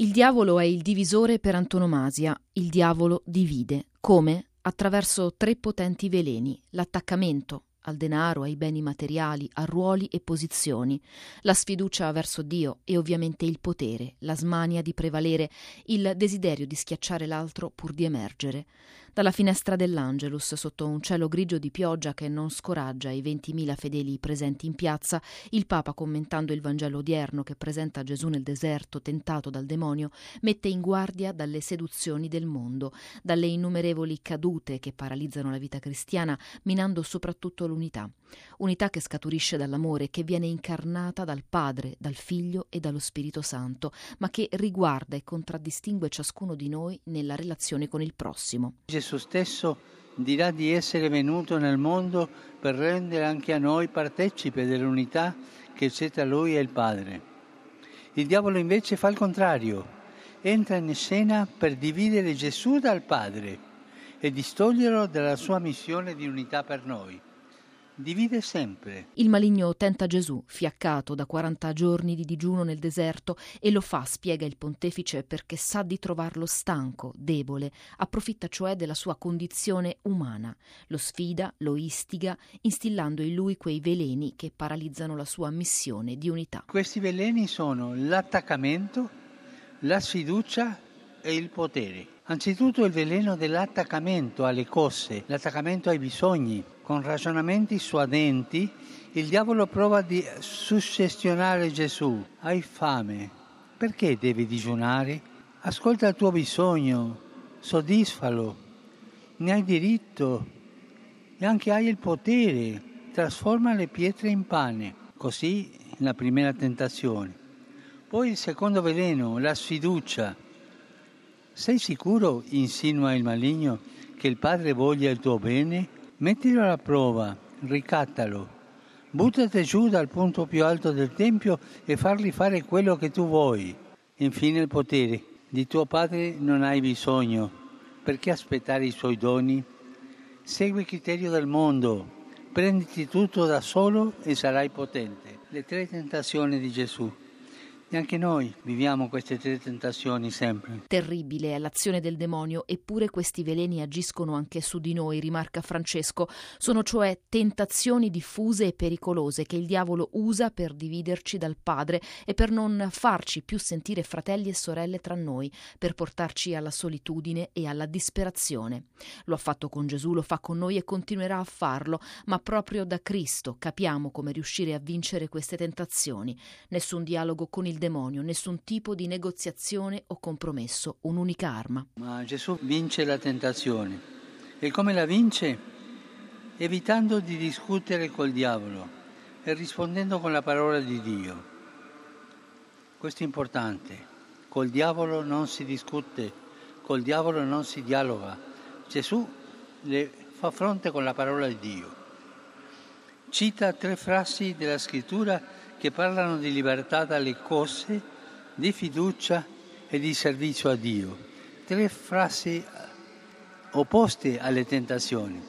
Il diavolo è il divisore per antonomasia, il diavolo divide. Come? Attraverso tre potenti veleni, l'attaccamento, al denaro, ai beni materiali, a ruoli e posizioni, la sfiducia verso Dio e ovviamente il potere, la smania di prevalere, il desiderio di schiacciare l'altro pur di emergere. Dalla finestra dell'Angelus, sotto un cielo grigio di pioggia che non scoraggia i ventimila fedeli presenti in piazza, il Papa, commentando il Vangelo odierno che presenta Gesù nel deserto tentato dal demonio, mette in guardia dalle seduzioni del mondo, dalle innumerevoli cadute che paralizzano la vita cristiana, minando soprattutto l'unità. Unità che scaturisce dall'amore, che viene incarnata dal Padre, dal Figlio e dallo Spirito Santo, ma che riguarda e contraddistingue ciascuno di noi nella relazione con il prossimo. Gesù stesso dirà di essere venuto nel mondo per rendere anche a noi partecipe dell'unità che c'è tra lui e il Padre. Il diavolo invece fa il contrario, entra in scena per dividere Gesù dal Padre e distoglierlo dalla sua missione di unità per noi divide sempre. Il maligno tenta Gesù, fiaccato da 40 giorni di digiuno nel deserto, e lo fa, spiega il pontefice, perché sa di trovarlo stanco, debole, approfitta cioè della sua condizione umana, lo sfida, lo istiga, instillando in lui quei veleni che paralizzano la sua missione di unità. Questi veleni sono l'attaccamento, la sfiducia e il potere. Anzitutto il veleno dell'attaccamento alle cose, l'attaccamento ai bisogni. Con ragionamenti suadenti, il diavolo prova a suggestionare Gesù. Hai fame, perché devi digiunare? Ascolta il tuo bisogno, soddisfalo, ne hai diritto e anche hai il potere, trasforma le pietre in pane. Così la prima tentazione. Poi il secondo veleno, la sfiducia sei sicuro, insinua il maligno, che il Padre voglia il tuo bene? Mettilo alla prova, ricattalo. Buttati giù dal punto più alto del Tempio e fargli fare quello che tu vuoi. Infine il potere. Di tuo Padre non hai bisogno. Perché aspettare i suoi doni? Segui il criterio del mondo. Prenditi tutto da solo e sarai potente. Le tre tentazioni di Gesù. E anche noi viviamo queste tre tentazioni sempre. Terribile è l'azione del demonio, eppure questi veleni agiscono anche su di noi, rimarca Francesco. Sono cioè tentazioni diffuse e pericolose che il diavolo usa per dividerci dal Padre e per non farci più sentire fratelli e sorelle tra noi, per portarci alla solitudine e alla disperazione. Lo ha fatto con Gesù, lo fa con noi e continuerà a farlo, ma proprio da Cristo capiamo come riuscire a vincere queste tentazioni. Nessun dialogo con il demonio, nessun tipo di negoziazione o compromesso, un'unica arma. Ma Gesù vince la tentazione. E come la vince? Evitando di discutere col diavolo e rispondendo con la parola di Dio. Questo è importante. Col diavolo non si discute, col diavolo non si dialoga. Gesù le fa fronte con la parola di Dio. Cita tre frasi della scrittura che parlano di libertà dalle cose, di fiducia e di servizio a Dio. Tre frasi opposte alle tentazioni.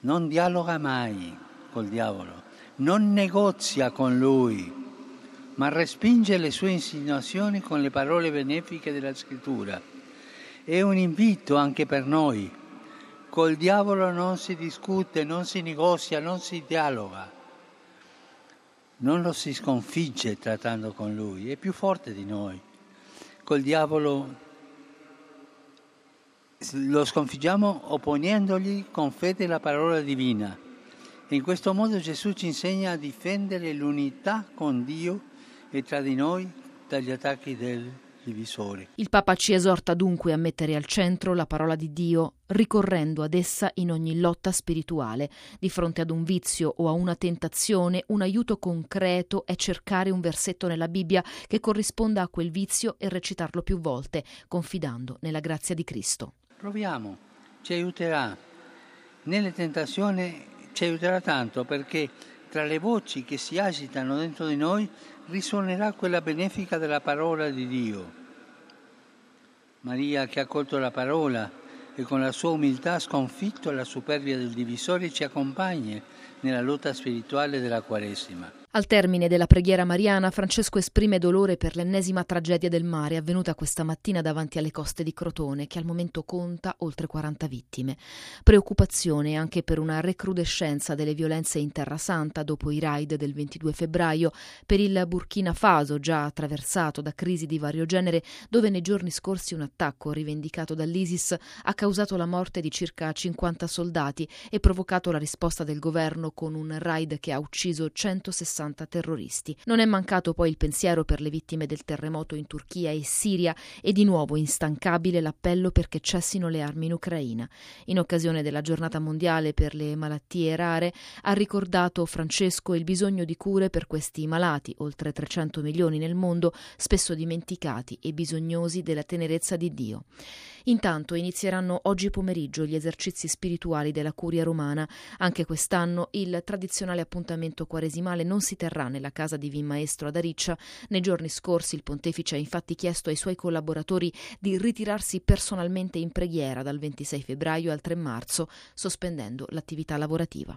Non dialoga mai col diavolo, non negozia con lui, ma respinge le sue insinuazioni con le parole benefiche della scrittura. È un invito anche per noi. Col diavolo non si discute, non si negozia, non si dialoga non lo si sconfigge trattando con lui, è più forte di noi. Col diavolo lo sconfiggiamo opponendogli con fede la parola divina. In questo modo Gesù ci insegna a difendere l'unità con Dio e tra di noi dagli attacchi del divisori. Il Papa ci esorta dunque a mettere al centro la parola di Dio, ricorrendo ad essa in ogni lotta spirituale. Di fronte ad un vizio o a una tentazione, un aiuto concreto è cercare un versetto nella Bibbia che corrisponda a quel vizio e recitarlo più volte, confidando nella grazia di Cristo. Proviamo, ci aiuterà. Nelle tentazioni ci aiuterà tanto perché tra le voci che si agitano dentro di noi risuonerà quella benefica della parola di Dio. Maria che ha accolto la parola e con la sua umiltà ha sconfitto la superbia del divisore ci accompagna nella lotta spirituale della Quaresima. Al termine della preghiera mariana, Francesco esprime dolore per l'ennesima tragedia del mare avvenuta questa mattina davanti alle coste di Crotone, che al momento conta oltre 40 vittime. Preoccupazione anche per una recrudescenza delle violenze in Terra Santa dopo i raid del 22 febbraio, per il Burkina Faso, già attraversato da crisi di vario genere, dove nei giorni scorsi un attacco rivendicato dall'ISIS ha causato la morte di circa 50 soldati e provocato la risposta del governo con un raid che ha ucciso 160 60 terroristi. Non è mancato poi il pensiero per le vittime del terremoto in Turchia e Siria e di nuovo instancabile l'appello perché cessino le armi in Ucraina. In occasione della giornata mondiale per le malattie rare ha ricordato Francesco il bisogno di cure per questi malati, oltre 300 milioni nel mondo, spesso dimenticati e bisognosi della tenerezza di Dio. Intanto inizieranno oggi pomeriggio gli esercizi spirituali della Curia romana. Anche quest'anno il tradizionale appuntamento quaresimale non si terrà nella casa di Vin Maestro ad Ariccia. Nei giorni scorsi il pontefice ha infatti chiesto ai suoi collaboratori di ritirarsi personalmente in preghiera dal 26 febbraio al 3 marzo, sospendendo l'attività lavorativa.